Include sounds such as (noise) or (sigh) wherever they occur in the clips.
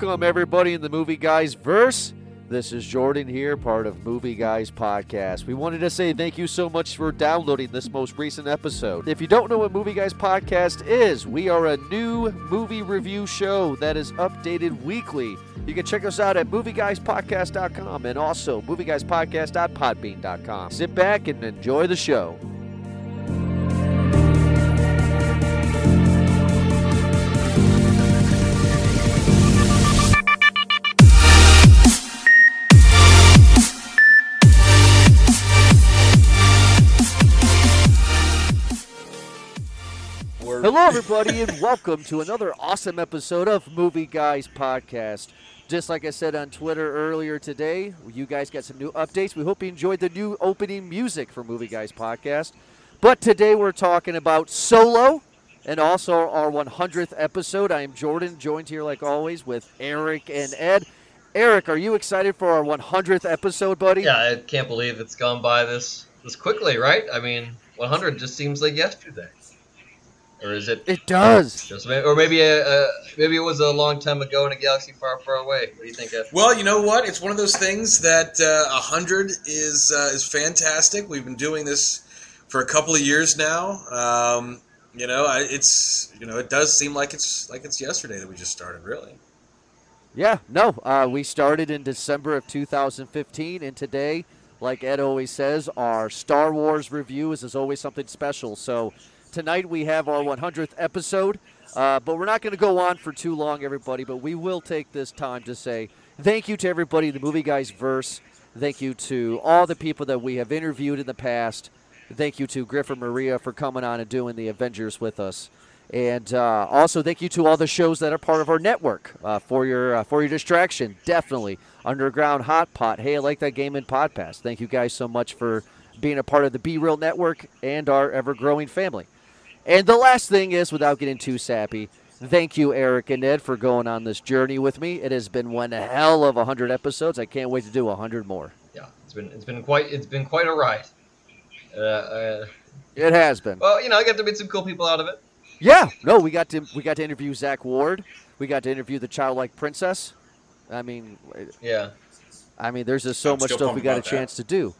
Welcome, everybody, in the Movie Guys verse. This is Jordan here, part of Movie Guys Podcast. We wanted to say thank you so much for downloading this most recent episode. If you don't know what Movie Guys Podcast is, we are a new movie review show that is updated weekly. You can check us out at movieguyspodcast.com and also movieguyspodcast.podbean.com. Sit back and enjoy the show. Hello, everybody, and welcome to another awesome episode of Movie Guys Podcast. Just like I said on Twitter earlier today, you guys got some new updates. We hope you enjoyed the new opening music for Movie Guys Podcast. But today we're talking about Solo and also our 100th episode. I am Jordan, joined here like always with Eric and Ed. Eric, are you excited for our 100th episode, buddy? Yeah, I can't believe it's gone by this this quickly, right? I mean, 100 just seems like yesterday. Or is it? It does. Just, or maybe a, a, maybe it was a long time ago in a galaxy far, far away. What do you think? Ed? Well, you know what? It's one of those things that uh, a uh, hundred is uh, is fantastic. We've been doing this for a couple of years now. Um, you know, I, it's you know, it does seem like it's like it's yesterday that we just started. Really. Yeah. No. Uh, we started in December of 2015, and today, like Ed always says, our Star Wars review is, is always something special. So Tonight we have our 100th episode, uh, but we're not going to go on for too long, everybody. But we will take this time to say thank you to everybody the Movie Guys verse. Thank you to all the people that we have interviewed in the past. Thank you to Griffin Maria for coming on and doing the Avengers with us. And uh, also, thank you to all the shows that are part of our network uh, for your uh, for your distraction. Definitely, Underground Hot Pot. Hey, I like that game in Podpass. Thank you guys so much for being a part of the Be Real Network and our ever growing family. And the last thing is, without getting too sappy, thank you, Eric and Ed, for going on this journey with me. It has been one hell of a hundred episodes. I can't wait to do a hundred more. Yeah, it's been it's been quite it's been quite a ride. Uh, uh, it has been. Well, you know, I got to meet some cool people out of it. Yeah, no, we got to we got to interview Zach Ward. We got to interview the childlike princess. I mean, yeah. I mean, there's just so I'm much stuff we got a chance that. to do.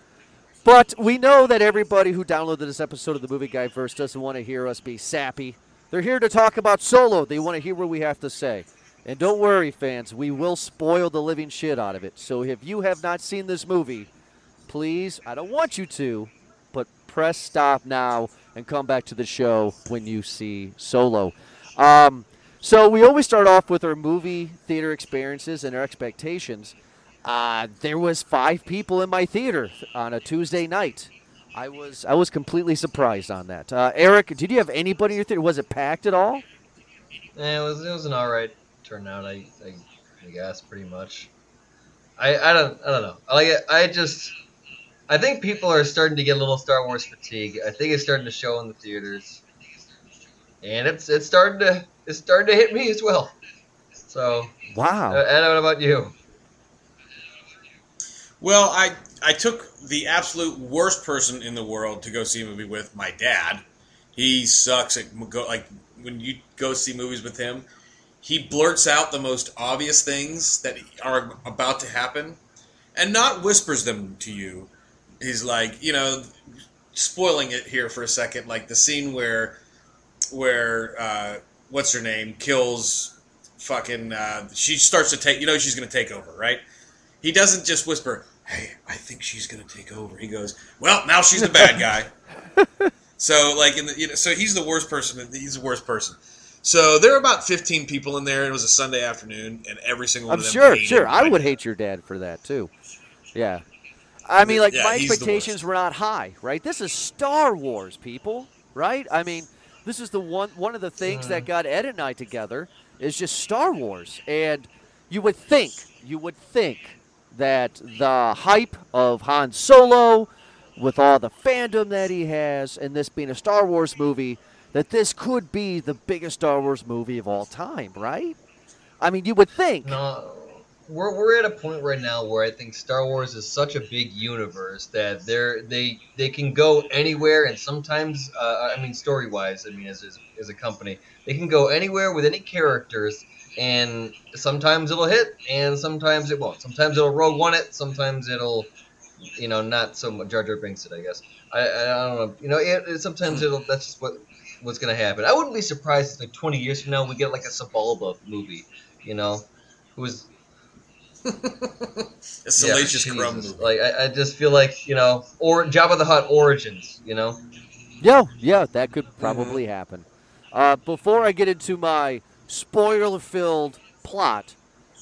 But we know that everybody who downloaded this episode of the Movie Guy Verse doesn't want to hear us be sappy. They're here to talk about Solo. They want to hear what we have to say. And don't worry, fans, we will spoil the living shit out of it. So if you have not seen this movie, please, I don't want you to, but press stop now and come back to the show when you see Solo. Um, so we always start off with our movie theater experiences and our expectations. Uh, there was five people in my theater on a Tuesday night. I was I was completely surprised on that. Uh, Eric, did you have anybody in your theater? Was it packed at all? Yeah, it was it was an all right turnout. I, I, I guess pretty much. I, I don't I don't know. I like. I just I think people are starting to get a little Star Wars fatigue. I think it's starting to show in the theaters, and it's it's starting to it's starting to hit me as well. So wow. Uh, Ed, what about you? Well, I I took the absolute worst person in the world to go see a movie with my dad. He sucks at like when you go see movies with him. He blurts out the most obvious things that are about to happen, and not whispers them to you. He's like, you know, spoiling it here for a second, like the scene where where uh, what's her name kills fucking. Uh, she starts to take. You know, she's going to take over, right? He doesn't just whisper, "Hey, I think she's going to take over." He goes, "Well, now she's the bad guy." (laughs) so, like, in the, you know, so he's the worst person. He's the worst person. So there were about 15 people in there. It was a Sunday afternoon, and every single I'm one of them. Sure, sure. I would hate your dad for that too. Yeah. I mean, like yeah, my expectations were not high, right? This is Star Wars, people, right? I mean, this is the one one of the things that uh-huh. got Ed and I together is just Star Wars, and you would think, you would think that the hype of Han Solo, with all the fandom that he has, and this being a Star Wars movie, that this could be the biggest Star Wars movie of all time, right? I mean, you would think. No, we're, we're at a point right now where I think Star Wars is such a big universe that they're they they can go anywhere, and sometimes, uh, I mean, story wise, I mean, as, as as a company, they can go anywhere with any characters and sometimes it'll hit, and sometimes it won't. Sometimes it'll Rogue One it, sometimes it'll, you know, not so much Jar Jar Binks it. I guess. I, I, I don't know. You know, it, it, sometimes it'll. That's just what what's gonna happen. I wouldn't be surprised if like 20 years from now we get like a Sebulba movie. You know, who was (laughs) a salacious yeah, crumb movie. Like I, I just feel like you know, or Jabba the Hutt origins. You know. Yeah, yeah, that could probably happen. Uh, before I get into my spoiler-filled plot,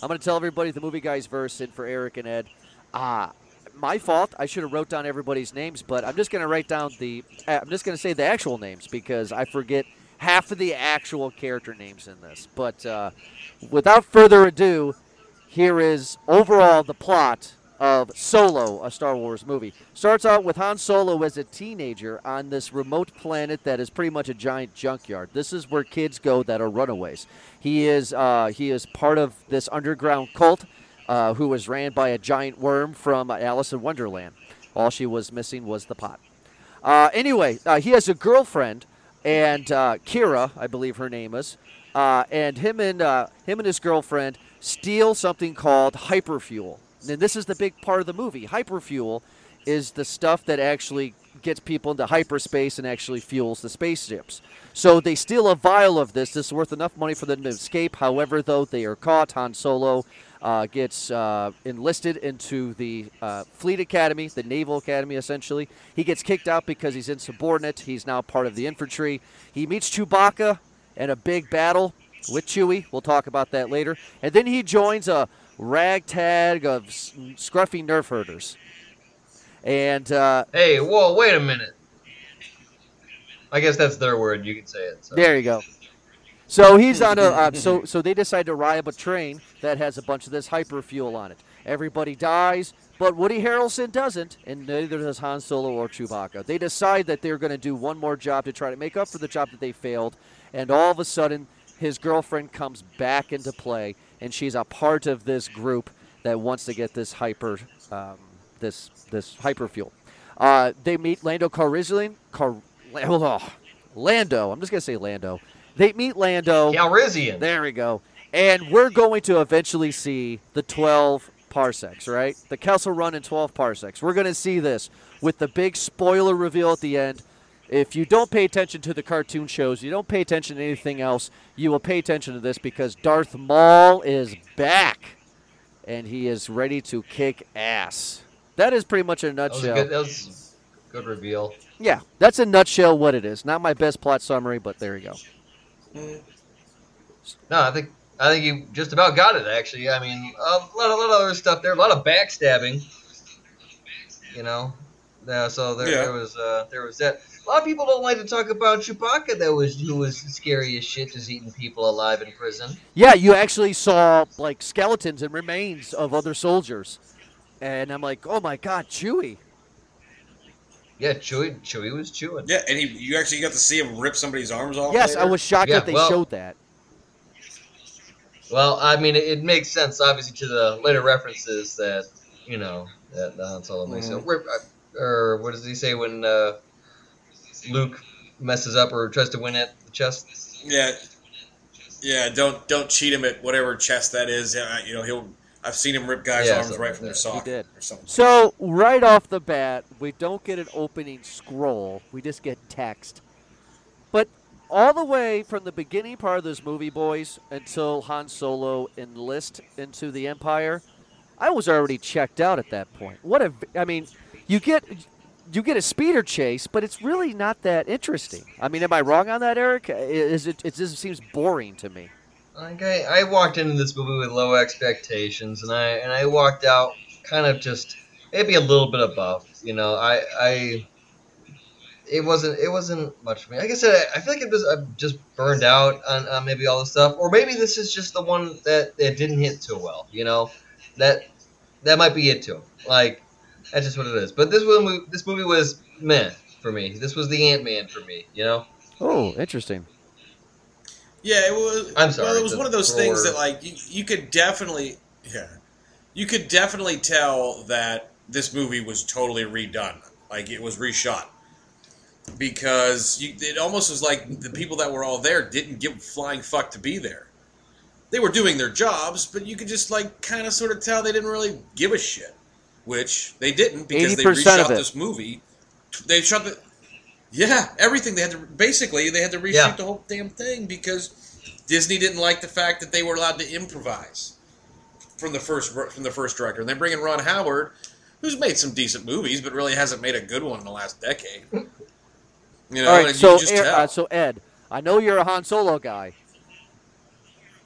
I'm going to tell everybody the movie guys verse in for Eric and Ed. Ah, my fault. I should have wrote down everybody's names, but I'm just going to write down the. uh, I'm just going to say the actual names because I forget half of the actual character names in this. But uh, without further ado, here is overall the plot of Solo, a Star Wars movie. Starts out with Han Solo as a teenager on this remote planet that is pretty much a giant junkyard. This is where kids go that are runaways. He is uh, he is part of this underground cult uh, who was ran by a giant worm from Alice in Wonderland. All she was missing was the pot. Uh, anyway, uh, he has a girlfriend, and uh, Qi'ra, I believe her name is, uh, and him and him and his girlfriend steal something called hyperfuel. And this is the big part of the movie. Hyperfuel is the stuff that actually gets people into hyperspace and actually fuels the spaceships. So they steal a vial of this. This is worth enough money for them to escape. However, though they are caught, Han Solo uh, gets uh, enlisted into the uh, Fleet Academy, the Naval Academy, essentially. He gets kicked out because he's insubordinate. He's now part of the infantry. He meets Chewbacca in a big battle with Chewie. We'll talk about that later. And then he joins a ragtag of scruffy nerf herders. And uh, Hey, whoa, wait a minute. I guess that's their word. You can say it. So. There you go. So he's on a uh, so (laughs) so they decide to ride up a train that has a bunch of this hyper fuel on it. Everybody dies, but Woody Harrelson doesn't, and neither does Han Solo or Chewbacca. They decide that they're going to do one more job to try to make up for the job that they failed, and all of a sudden, his girlfriend comes back into play, and she's a part of this group that wants to get this hyper um, this this hyper fuel. Uh, they meet Lando Calrissian. Car, oh, Lando. I'm just gonna say Lando. They meet Lando. Calrissian. There we go. And we're going to eventually see the 12 parsecs, right? The Kessel Run in 12 parsecs. We're going to see this with the big spoiler reveal at the end. If you don't pay attention to the cartoon shows, you don't pay attention to anything else, you will pay attention to this because Darth Maul is back and he is ready to kick ass. That is pretty much in a That was nutshell. good. That was a good reveal. Yeah, that's a nutshell what it is. Not my best plot summary, but there you go. No, I think I think you just about got it. Actually, I mean, a lot, a lot of other stuff there. A lot of backstabbing. You know, yeah. So there, Yeah. there was uh, there was that. A lot of people don't like to talk about Chewbacca. That was who was scary as shit, just eating people alive in prison. Yeah, you actually saw like skeletons and remains of other soldiers. And I'm like, oh my god, Chewie. Yeah, Chewie, Chewie was chewing. Yeah, and he you actually got to see him rip somebody's arms off. Yes, I was shocked Yeah, that they well- showed that. Well, I mean, it, it makes sense, obviously, to the later references that you know that that Han Solo makes. Mhm. Or, or what does he say when uh, Luke messes up or tries to win at the chest? Yeah, yeah. Don't don't cheat him at whatever chess that is. Yeah, you know he'll. I've seen him rip guys' Yeah, arms something right like from their that. socket He did. or something. So right off the bat, we don't get an opening scroll. We just get text. But all the way from the beginning part of this movie, boys, until Han Solo enlist into the Empire, I was already checked out at that point. What a I mean, you get you get a speeder chase, but it's really not that interesting. I mean, am I wrong on that, Eric? Is it? It just seems boring to me. Like I, I walked into this movie with low expectations, and I and I walked out kind of just maybe a little bit above. You know, I I it wasn't it wasn't much for me. Like I said, I, I feel like it was I'm just burned out on, on maybe all the stuff, or maybe this is just the one that that didn't hit too well. You know, that that might be it too. Like that's just what it is. But this one, this movie was meh for me. This was the Ant Man for me. You know. Oh, interesting. Yeah, it was. I'm sorry, Well, it was one of those thrower- things that like you, you could definitely, yeah, you could definitely tell that this movie was totally redone. Like it was reshot because you, it almost was like the people that were all there didn't give flying fuck to be there. they were doing their jobs, but you could just like kind of sort of tell they didn't really give a shit, which they didn't because they 80% of reshot this movie. They shot the yeah everything. They had to basically they had to reshoot Yeah. the whole damn thing because Disney didn't like the fact that they were allowed to improvise from the first from the first director, and they bring in Ron Howard, who's made some decent movies, but really hasn't made a good one in the last decade. (laughs) You know, All right, and so you just Ed- tell. uh, so Ed, I know you're a Han Solo guy.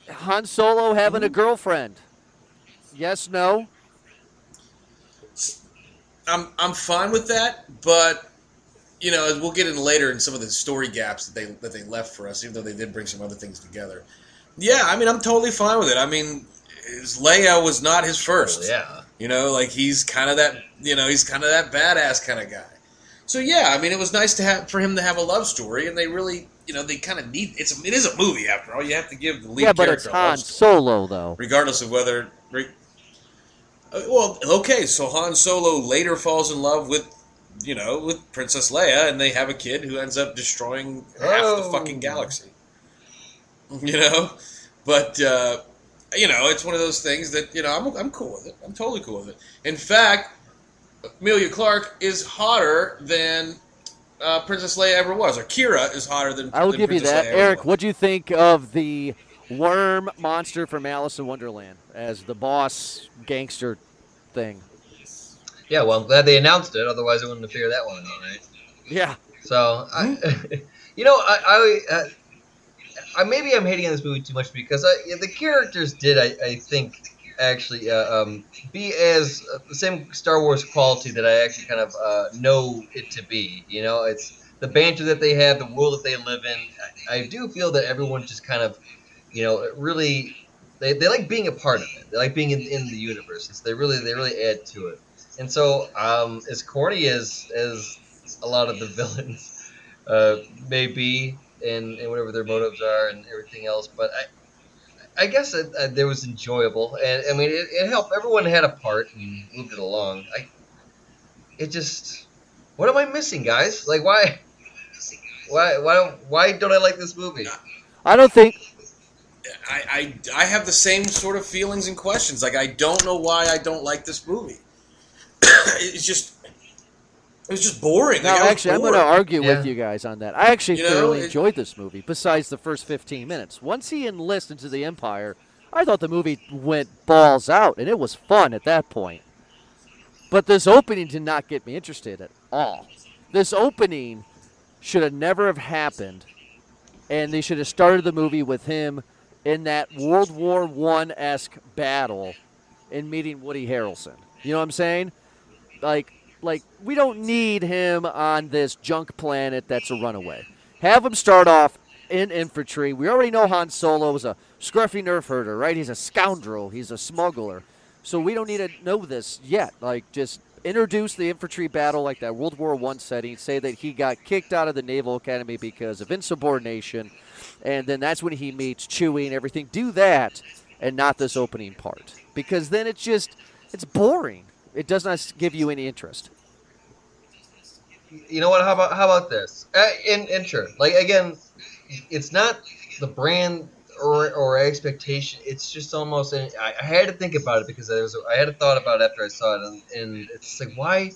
Han Solo having a Mm-hmm. girlfriend? Yes, no. I'm I'm fine with that, but you know, as we'll get in later in some of the story gaps that they that they left for us, even though they did bring some other things together. Yeah, I mean, I'm totally fine with it. I mean, his Leia was not his first. Oh, yeah. You know, like he's kind of that. You know, he's kind of that badass kind of guy. So yeah, I mean, it was nice to have for him to have a love story, and they really, you know, they kind of need. It's a, it is a movie after all. You have to give the lead yeah, but it's character a love Han story Solo though. regardless of whether. Re- Uh, Well, okay, so Han Solo later falls in love with, you know, with Princess Leia, and they have a kid who ends up destroying half the Oh. fucking galaxy. (laughs) You know, but uh, you know, it's one of those things that you know I'm I'm cool with it. I'm totally cool with it. In fact, Emilia Clarke is hotter than uh, Princess Leia ever was, or Qi'ra is hotter than. I will than give you that, Leia Eric. What do you think of the worm monster from Alice in Wonderland as the boss gangster thing? Yeah, well, I'm glad they announced it. Otherwise, I wouldn't have figured that one out, right? Yeah, So, I, (laughs) you know, I, I, uh, I maybe I'm hating on this movie too much because I, yeah, the characters did, I, I think, actually uh, um, be as uh, the same Star Wars quality that I actually kind of uh, know it to be. You know, it's the banter that they have, the world that they live in. I, I do feel that everyone just kind of, you know, really. They, they like being a part of it. They like being in, in the universe. It's, they really they really add to it. And so, um, as corny as as a lot of the (laughs) villains uh, may be, and, and whatever their motives are, and everything else, but I I guess it, uh, there was enjoyable, and I mean it, it helped. Everyone had a part and moved it along. I it just what am I missing, guys? Like why? Why, why why don't I like this movie? I don't think. I, I I have the same sort of feelings and questions. Like I don't know why I don't like this movie. (coughs) it's just it was just boring. No, Like, I was actually, I'm going to argue with you guys on that. I actually You know, thoroughly it- enjoyed this movie. Besides the first 15 minutes, once he enlists into the Empire, I thought the movie went balls out, and it was fun at that point. But this opening did not get me interested at all. This opening should have never have happened, and they should have started the movie with him in that World War One esque battle, in meeting Woody Harrelson. You know what I'm saying? Like, like we don't need him on this junk planet that's a runaway. Have him start off in infantry. We already know Han Solo is a scruffy nerf herder, right? He's a scoundrel. He's a smuggler. So we don't need to know this yet. Like, just introduce the infantry battle like that World War One setting. Say that he got kicked out of the Naval Academy because of insubordination, and then that's when he meets Chewie and everything. Do that, and not this opening part, because then it's just it's boring. It does not give you any interest. you know what? How about how about this? Uh, and, sure, like again, it's not the brand or, or expectation. It's just almost. I, I had to think about it because there was. I had a thought about it after I saw it, and, and it's like why.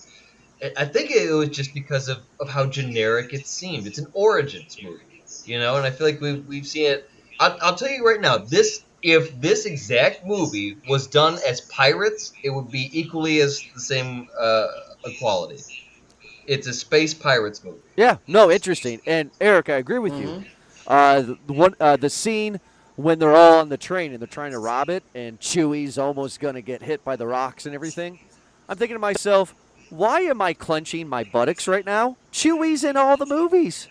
I think it was just because of, of how generic it seemed. It's an origins movie, you know, and I feel like we've we've seen it. I'll, I'll tell you right now, this if this exact movie was done as pirates, it would be equally as the same uh, quality. It's a space pirates movie. Yeah, no, interesting. And Eric, I agree with you. Uh, the, the one, uh, the scene when they're all on the train and they're trying to rob it, and Chewie's almost gonna get hit by the rocks and everything. I'm thinking to myself, why am I clenching my buttocks right now? Chewie's in all the movies.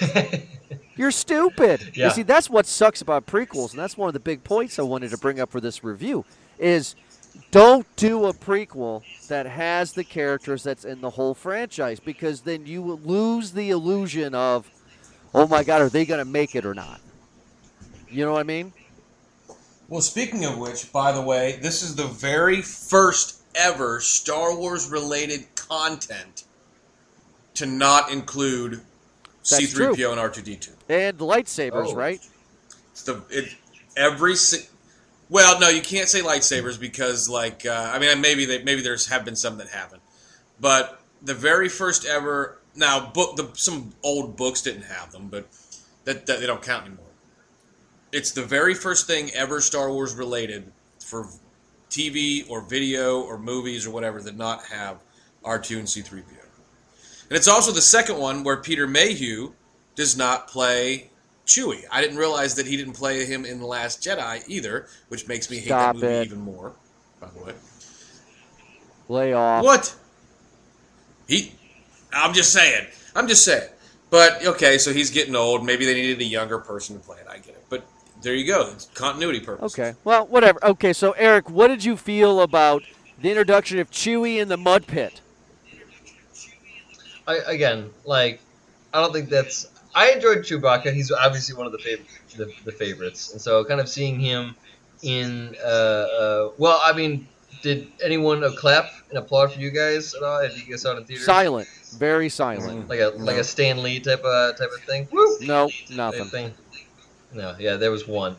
(laughs) You're stupid. Yeah. You see, that's what sucks about prequels, and that's one of the big points I wanted to bring up for this review. Is don't do a prequel that has the characters that's in the whole franchise because then you will lose the illusion of, oh my God, are they going to make it or not? You know what I mean? Well, speaking of which, by the way, this is the very first ever Star Wars related content to not include That's C3PO and R2D2. And lightsabers, Oh. right? It's the it every si- well, no, you can't say lightsabers because, like, uh, I mean, maybe they, maybe there's have been some that haven't, but the very first ever now book the some old books didn't have them, but that, that they don't count anymore. It's the very first thing ever Star Wars related for TV or video or movies or whatever that not have R2 and C3PO. And it's also the second one where Peter Mayhew does not play Chewie. I didn't realize that he didn't play him in The Last Jedi either, which makes me hate Stop that movie it. even more, by the way. Lay off. What? He. I'm just saying. I'm just saying. But okay, so he's getting old. Maybe they needed a younger person to play it. I get it. But there you go. It's continuity purpose. Okay. Well, whatever. Okay, so Eric, what did you feel about the introduction of Chewie in the mud pit? I, again, like, I don't think that's. I enjoyed Chewbacca. He's obviously one of the favorite, the, the favorites, and so kind of seeing him in. Uh, uh, well, I mean, did anyone uh, clap and applaud for you guys at all? If you guys saw it in theaters, Silent. Very silent. like a like a Stan Lee type of type of thing. Woo! No, nothing. thing. No, yeah, there was one.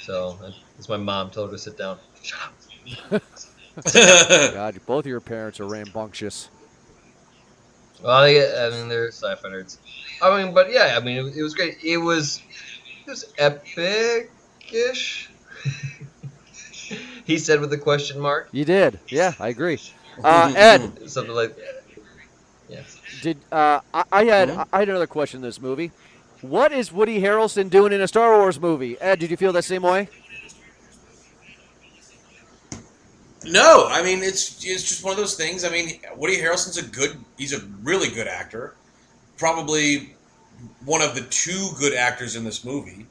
So it's my mom told her to sit down. Shut (laughs) (laughs) up. God, both of your parents are rambunctious. Well, yeah, I mean, they're sci-fi nerds. I mean, but yeah, I mean, it, it was great. It was, it was epic-ish. (laughs) he said with a question mark, You did. Yeah, I agree. (laughs) Uh, Ed, something like. Yeah. did uh, I, I had Mhm. I had another question in this movie. What is Woody Harrelson doing in a Star Wars movie? Ed, did you feel that same way? No, I mean it's it's just one of those things. I mean, Woody Harrelson's a good. He's a really good actor. Probably one of the two good actors in this movie.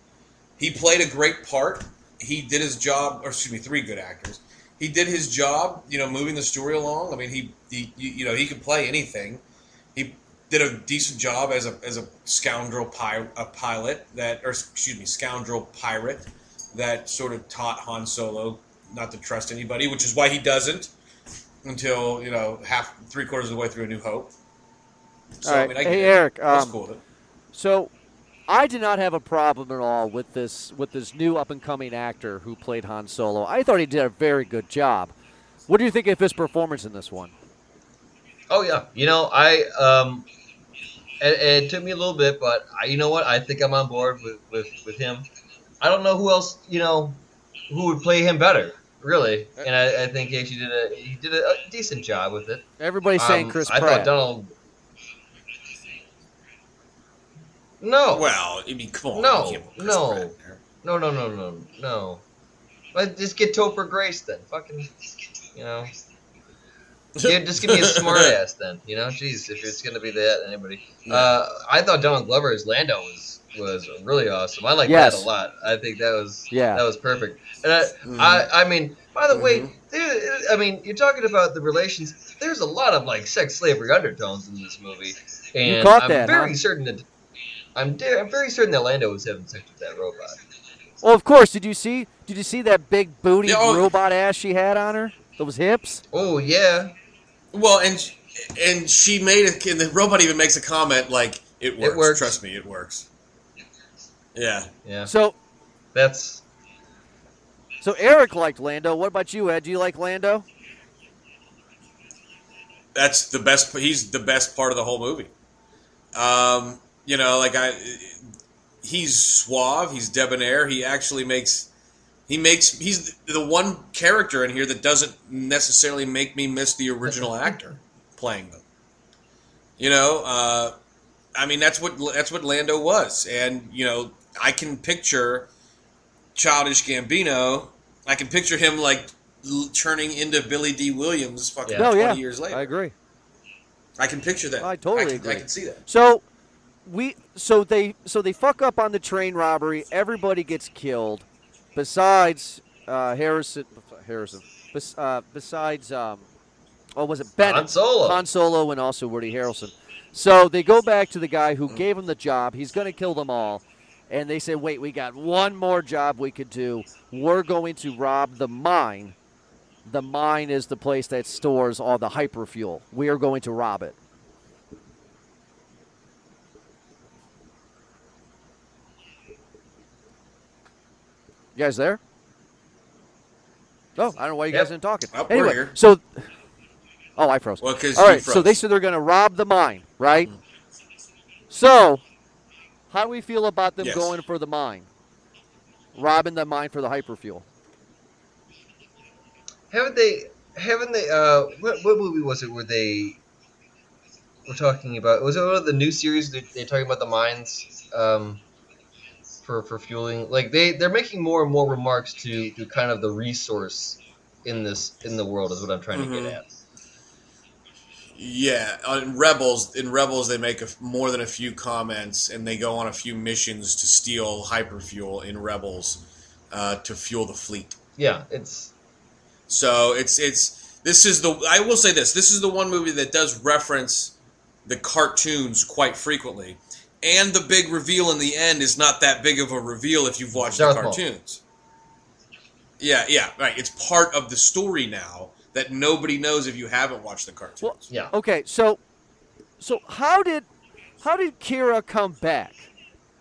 He played a great part. He did his job, or excuse me, three good actors. He did his job, you know, moving the story along. I mean, he, he you know, he could play anything. He did a decent job as a as a scoundrel pi- a pilot that, or excuse me, scoundrel pirate that sort of taught Han Solo not to trust anybody, which is why he doesn't until you know half three quarters of the way through A New Hope. So All right. I mean, I hey, it. Eric. That's Um, cool. So, I did not have a problem at all with this with this new up and coming actor who played Han Solo. I thought he did a very good job. What do you think of his performance in this one? Oh yeah, you know I um, it, it took me a little bit, but I, you know what? I think I'm on board with, with with him. I don't know who else you know who would play him better, really, and I, I think he actually did a he did a, a decent job with it. Everybody's saying Um, Chris I Pratt. thought Donald. No, Well, I mean, come on. No, you can't put Chris no. Pratt in there. no, no, no, no, no. Let just get Topher Grace then. Fucking, you know. Yeah, just give me a (laughs) smart ass then. You know, jeez, if it's gonna be that, anybody. Uh, I thought Donald Glover as Lando was was really awesome. I like Yes. that a lot. I think that was Yeah. that was perfect. And I, Mhm. I, I mean, by the way, Mhm. there, I mean, you're talking about the relations. There's a lot of like sex slavery undertones in this movie, and caught I'm that, very huh? certain that I'm, da- I'm very certain that Lando was having sex with that robot. Well, of course. Did you see? Did you see that big booty Yeah, oh- robot ass she had on her? Those hips. Oh yeah, Well, and and she made it, and the robot even makes a comment like, "It works. works. Trust me, it works." Yeah. yeah. So, That's so Eric liked Lando. What about you, Ed? Do you like Lando? that's the best. He's the best part of the whole movie. Um, you know, like I, he's suave. He's debonair. He actually makes. He makes. He's the one character in here that doesn't necessarily make me miss the original actor playing them. You know, uh, I mean that's what that's what Lando was, and you know I can picture childish Gambino. I can picture him like l- turning into Billy Dee Williams fucking Yeah. No, twenty yeah. years later. I agree. I can picture that. I totally can, agree. I can see that. So we so they so they fuck up on the train robbery. Everybody gets killed, besides uh, Harrison. Harrison. Bes, uh, besides, um, oh, was it Bennett? Han Solo. Han Solo and also Woody Harrelson. So they go back to the guy who gave him the job. He's going to kill them all. And they say, wait, we got one more job we could do. We're going to rob the mine. The mine is the place that stores all the hyperfuel. We are going to rob it. You guys there? No, I don't know why you Yep. guys aren't talking. Oh, anyway, here. so oh, I froze. Well, All right, so they said they're going to rob the mine, right? So, how do we feel about them Yes. going for the mine, robbing the mine for the hyperfuel? Haven't they? Haven't they? Uh, what, what movie was it where they were talking about? Was it one of the new series? They they're talking about the mines um, for for fueling. Like they they're making more and more remarks to to kind of the resource in this in the world is what I'm trying to Mhm. get at. Yeah, in Rebels, in Rebels, they make a more than a few comments, and they go on a few missions to steal hyperfuel in Rebels uh, to fuel the fleet. Yeah, it's So it's it's this is the I will say this this is the one movie that does reference the cartoons quite frequently, and the big reveal in the end is not that big of a reveal if you've watched Darth the cartoons. Yeah, yeah, right. It's part of the story now that nobody knows if you haven't watched the cartoons. Well, yeah. Okay, so so how did how did Qi'ra come back?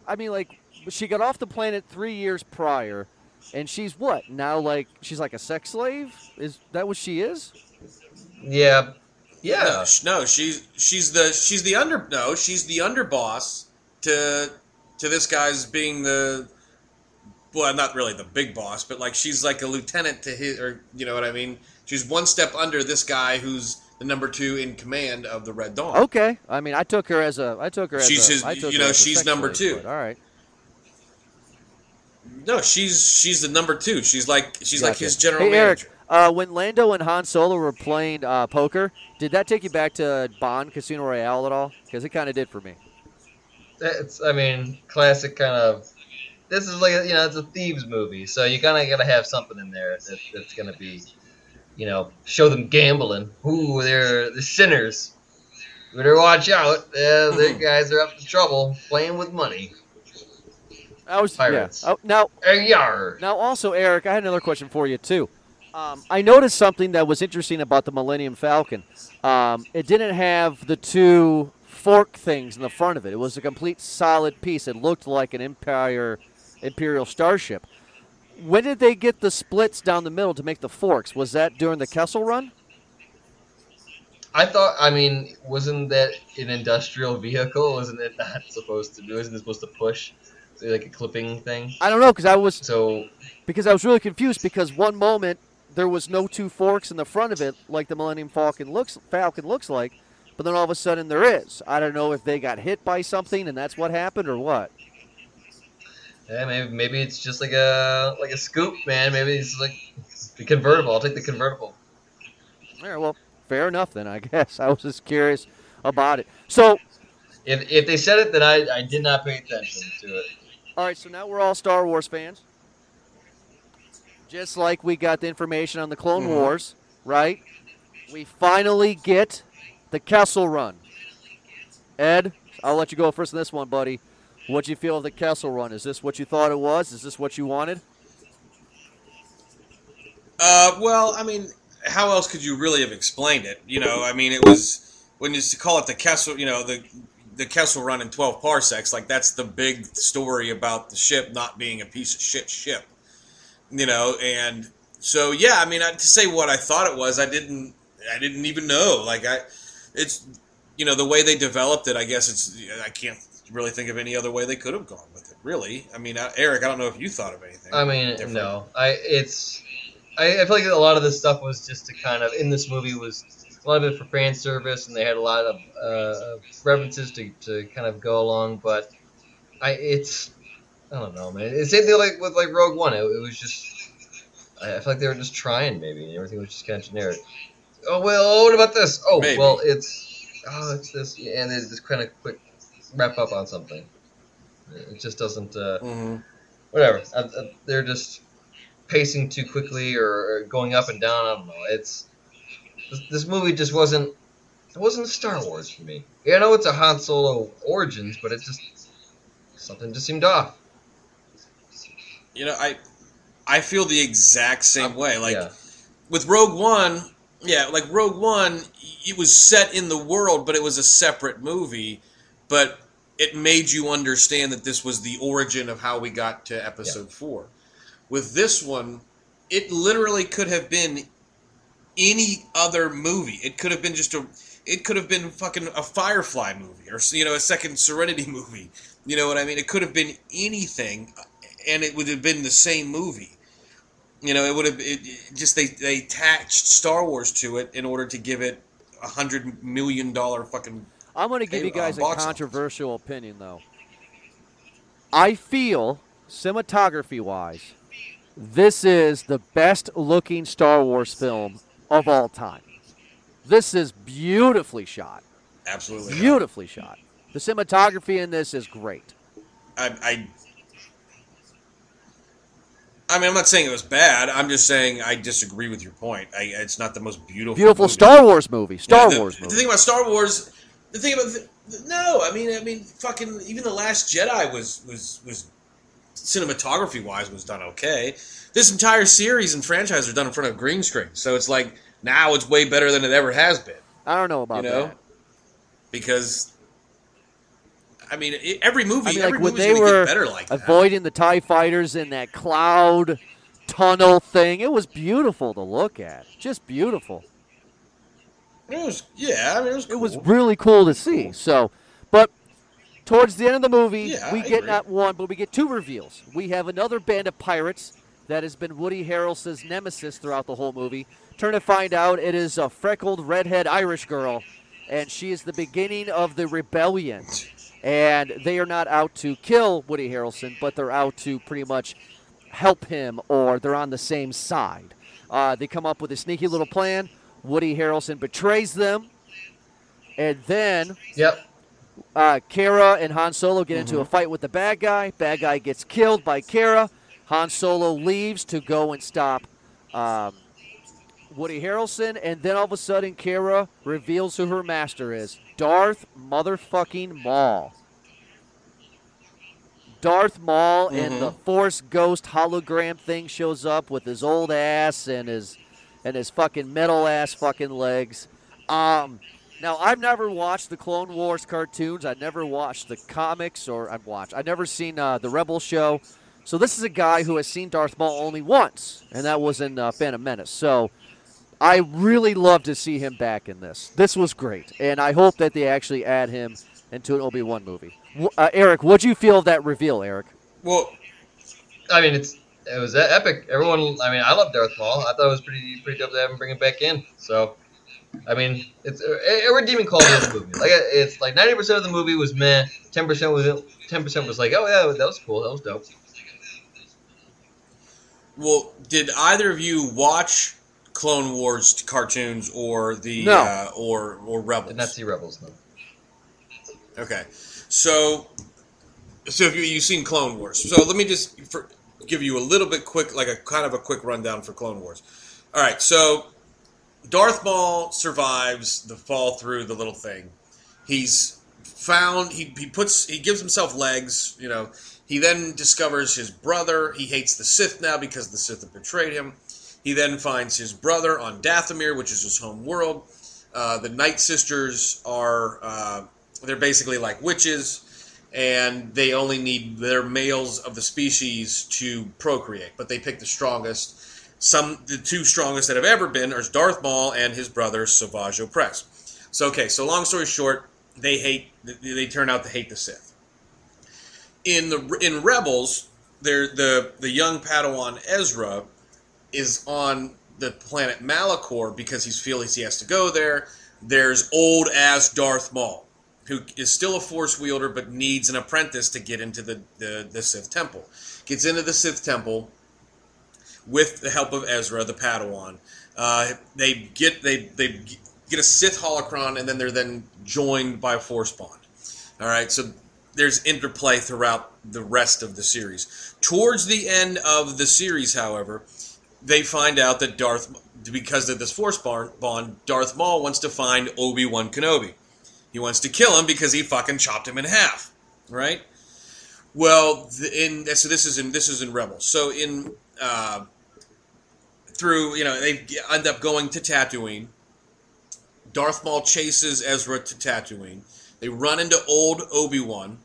I mean, like she got off the planet three years prior, and she's what now? Like she's like a sex slave? Is that what she is? Yeah, No, yeah. sh- no, she's she's the she's the under no, she's the underboss to to this guy's being the well, not really the big boss, but like she's like a lieutenant to his or you know what I mean? She's one step under this guy who's the number two in command of the Red Dawn. Okay, I mean, I took her as a I took her as She's a, his- I took you know, she's number two. but all right, No, she's she's the number two. She's like she's like his general Hey Eric, manager. uh, when Lando and Han Solo were playing uh, poker, did that take you back to Bond Casino Royale at all? Because it kind of did for me. It's I mean classic kind of. This is like you know it's a thieves movie, so you kind of gotta have something in there that, that's gonna be, you know, show them gambling. Ooh, they're the sinners. You better watch out. Uh, the Mhm. guys are up to trouble playing with money. I was Pirates. Yeah. Oh, now yar. Now, also, Eric, I had another question for you too. Um, I noticed something that was interesting about the Millennium Falcon. Um, it didn't have the two fork things in the front of it. It was a complete solid piece. It looked like an Empire Imperial starship. When did they get the splits down the middle to make the forks? Was that during the Kessel Run? I thought. I mean, wasn't that an industrial vehicle? Wasn't it not supposed to do? Isn't it supposed to push like a clipping thing? I don't know because I was So because I was really confused because one moment there was no two forks in the front of it like the Millennium Falcon looks Falcon looks like, but then all of a sudden there is. I don't know if they got hit by something and that's what happened or what. Yeah, maybe maybe it's just like a like a scoop, man. Maybe it's like the convertible. I'll take the convertible. Yeah, well, fair enough then, I (laughs) guess. I was just curious about it. So, If if they said it, then I I did not pay attention to it. all right, so now we're all Star Wars fans. Just like we got the information on the Clone Mhm. Wars, right? We finally get the Kessel Run. Ed, I'll let you go first on this one, buddy. What'd you feel of the Kessel Run? Is this what you thought it was? Is this what you wanted? Uh, well, I mean, how else could you really have explained it? You know, I mean, it was when you call it the Kessel, you know, the the Kessel Run in twelve parsecs. Like that's the big story about the ship not being a piece of shit ship. You know, and so yeah, I mean, I, to say what I thought it was, I didn't, I didn't even know. Like I, it's, you know, the way they developed it. I guess it's, I can't really think of any other way they could have gone with it. Really, I mean, Eric, I don't know if you thought of anything. I mean, different. no. I it's I, I feel like a lot of this stuff was just to kind of in this movie was a lot of it for fan service, and they had a lot of uh, references to, to kind of go along. But I it's I don't know, man. It's same thing like with like Rogue One. It, it was just I, I feel like they were just trying maybe, and everything was just kind of generic. Oh well, what about this? Oh Maybe. well, it's oh it's this, and it's just kind of quick wrap up on something. It just doesn't. Uh, Mhm. whatever. I, I, they're just pacing too quickly or, or going up and down. I don't know. It's this, this movie just wasn't. It wasn't Star Wars for me. Yeah, I know it's a Han Solo origins, but it just something just seemed off. You know, I I feel the exact same way. Like yeah, with Rogue One, yeah, like Rogue One, it was set in the world, but it was a separate movie. But it made you understand that this was the origin of how we got to Episode Four. With this one, it literally could have been any other movie. It could have been just a. It could have been fucking a Firefly movie or you know a second Serenity (laughs) movie. You know what I mean? It could have been anything, and it would have been the same movie. You know, it would have it, it just they they attached Star Wars to it in order to give it a hundred million dollar fucking. I'm going to give Hey, you guys uh, a box office. controversial opinion, though. I feel, cinematography wise, this is the best looking Star Wars film of all time. This is beautifully shot. Absolutely. Beautifully shot. The cinematography in this is great. I, I I mean, I'm not saying it was bad. I'm just saying I disagree with your point. I, it's not the most beautiful. Beautiful movie. Star Wars movie. Star Yeah, the, Wars The movie. thing about Star Wars, the thing about the, no, I mean, I mean, fucking even the Last Jedi was was was cinematography wise was done okay. This entire series and franchise are done in front of green screen, so it's like now it's way better than it ever has been. I don't know about you know, that. because. I mean, every movie, I mean, every like when they were get better like that. avoiding the TIE fighters in that cloud tunnel thing, it was beautiful to look at. Just beautiful. It was, yeah, I mean, it was. It was really cool to see. So, but towards the end of the movie, Yeah, we I get agree. not one, but we get two reveals. We have another band of pirates that has been Woody Harrelson's nemesis throughout the whole movie. Turn to find out it is a freckled redhead Irish girl, and she is the beginning of the rebellion. And they are not out to kill Woody Harrelson, but they're out to pretty much help him, or they're on the same side. Uh, they come up with a sneaky little plan. Woody Harrelson betrays them, and then Yep. uh, Kara and Han Solo get into a fight with the bad guy. Bad guy gets killed by Kara. Han Solo leaves to go and stop um, Woody Harrelson, and then all of a sudden, Kara reveals who her master is Darth motherfucking Maul. Darth Maul and the Force Ghost hologram thing shows up with his old ass and his and his fucking metal ass fucking legs. Um, now I've never watched the Clone Wars cartoons. I never watched the comics, or I've watched. I've never seen uh, the Rebel show. So this is a guy who has seen Darth Maul only once, and that was in uh, Phantom Menace. So I really love to see him back in this. This was great, and I hope that they actually add him into an Obi Wan movie. Uh, Eric, what'd you feel of that reveal, Eric? well, I mean, it's it was epic. Everyone, I mean, I love Darth Maul. I thought it was pretty pretty dope to have him bring it back in. So, I mean, it's a, a redeeming quality of the movie. Like it's like ninety percent of the movie was meh. Ten percent was ten percent was like, oh yeah, that was cool. That was dope. well, did either of you watch Clone Wars cartoons or the No. uh, or or Rebels? Did not see Rebels though. Okay, so so if you you've seen Clone Wars, so let me just for, give you a little bit quick, like a kind of a quick rundown for Clone Wars. All right, so Darth Maul survives the fall through the little thing. He's found he, he puts he gives himself legs. You know, he then discovers his brother. He hates the Sith now because the Sith have betrayed him. He then finds his brother on Dathomir, which is his home world. Uh, the Night Sisters are uh, they're basically like witches, and they only need their males of the species to procreate. But they pick the strongest. Some the two strongest that have ever been are Darth Maul and his brother Savage Opress. So okay, so long story short, they hate they turn out to hate the Sith. In the in Rebels, they're the the young Padawan Ezra is on the planet Malachor because he's feels he has to go there. There's old ass Darth Maul, who is still a Force wielder but needs an apprentice to get into the, the, the Sith Temple. Gets into the Sith Temple with the help of Ezra, the Padawan. Uh, they get they they get a Sith holocron, and then they're then joined by a Force bond. All right, so there's interplay throughout the rest of the series. Towards the end of the series, however, they find out that Darth, because of this Force bond, Darth Maul wants to find Obi Wan Kenobi. He wants to kill him because he fucking chopped him in half, right? Well, in so this is in this is in Rebels. So in uh, through you know they end up going to Tatooine. Darth Maul chases Ezra to Tatooine. They run into old Obi Wan.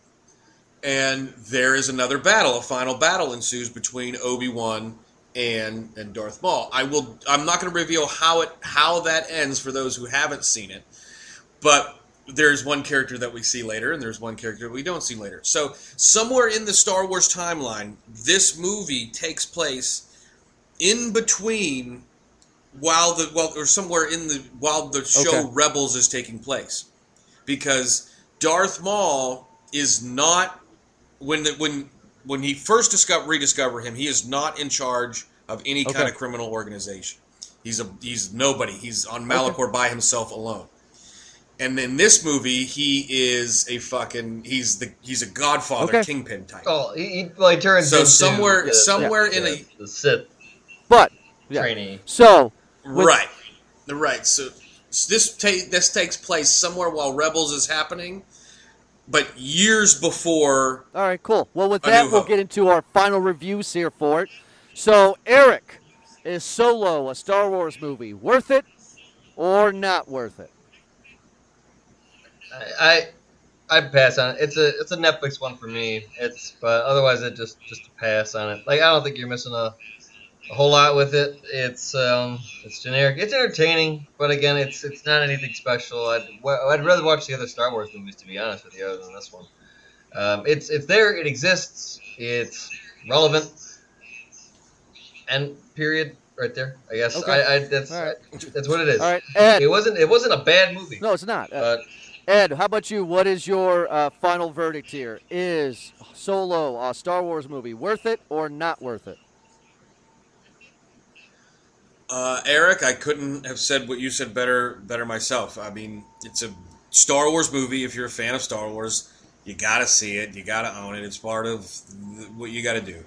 and there is another battle. A final battle ensues between Obi Wan and and Darth Maul. I will. I'm not going to reveal how it how that ends for those who haven't seen it, but there's one character that we see later, and there's one character that we don't see later. So somewhere in the Star Wars timeline, this movie takes place in between while the well or somewhere in the while the show Okay. Rebels is taking place, because Darth Maul is not when the, when when he first discover rediscover him, he is not in charge of any kind of criminal organization. He's a he's nobody. He's on Malachor by himself alone. And in this movie, he is a fucking he's the he's a Godfather Okay. kingpin type. Oh, he, he, well, he turns So into somewhere- the, somewhere in the, a- the Sith But yeah. trainee. So With- right, right. So, so this ta- this takes place somewhere while Rebels is happening, but years before. All right, cool. Well, with that, we'll Hope. get into our final reviews here for it. So, Eric, is Solo a Star Wars movie worth it or not worth it? I, I I pass on it. It's a it's a Netflix one for me. It's but otherwise it just just a pass on it. Like I don't think you're missing a, a whole lot with it. It's um it's generic. It's entertaining, but again, it's it's not anything special. I'd I'd rather watch the other Star Wars movies to be honest with you, other than this one. Um, it's it's there. It exists. It's relevant. And period. Right there. I guess. Okay. I, I that's right. that's what it is. All right, Ed. It wasn't it wasn't a bad movie. No, it's not. Uh, But Ed, how about you? What is your uh, final verdict here? Is Solo a Star Wars movie worth it or not worth it? Uh, Eric, I couldn't have said what you said better better myself. I mean, it's a Star Wars movie. If you're a fan of Star Wars, you got to see it. You got to own it. It's part of what you got to do.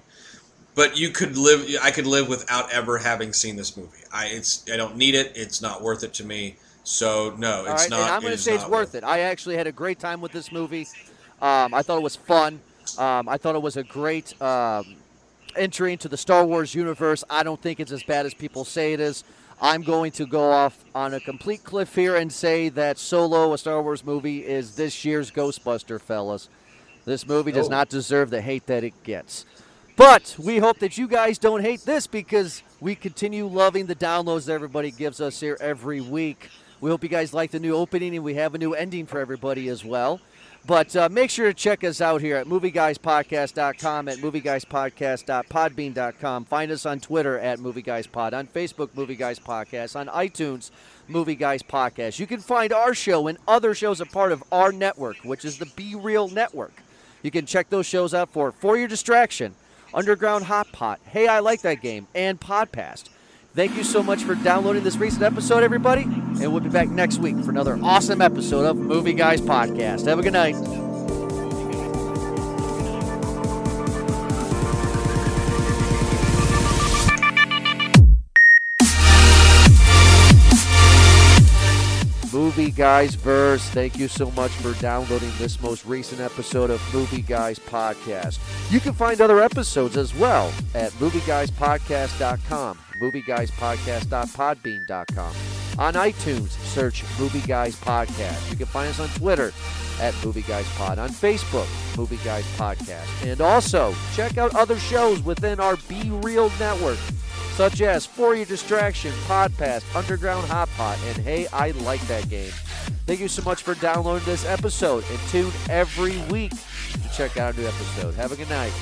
But you could live. I could live without ever having seen this movie. I it's. I don't need it. It's not worth it to me. So no, it's right, not. and I'm going to say it's not worth it. I actually had a great time with this movie. Um, I thought it was fun. Um, I thought it was a great um, entry into the Star Wars universe. I don't think it's as bad as people say it is. I'm going to go off on a complete cliff here and say that Solo, a Star Wars movie, is this year's Ghostbuster, fellas. This movie does Oh. not deserve the hate that it gets. But we hope that you guys don't hate this because we continue loving the downloads that everybody gives us here every week. We hope you guys like the new opening and we have a new ending for everybody as well. But uh, make sure to check us out here at movieguyspodcast.com, at movieguyspodcast.podbean.com. Find us on Twitter at movieguyspod, on Facebook, Movie Guys Podcast, on iTunes, Movie Guys Podcast. You can find our show and other shows a part of our network, which is the Be Real Network. You can check those shows out for For Your Distraction, Underground Hot Pot, Hey, I Like That Game, and Podpast. Thank you so much for downloading this recent episode, everybody. And we'll be back next week for another awesome episode of Movie Guys Podcast. Have a good night. Movie Guys Verse, thank you so much for downloading this most recent episode of Movie Guys Podcast. You can find other episodes as well at movieguyspodcast.com, movieguyspodcast.podbean.com. On iTunes, search Movie Guys Podcast. You can find us on Twitter at Movie Guys Pod, on Facebook, Movie Guys Podcast. And also, check out other shows within our Be Real network such as For Your Distraction, Podcast, Underground Hot Pot, and Hey, I Like That Game. Thank you so much for downloading this episode and tune every week to check out a new episode. Have a good night.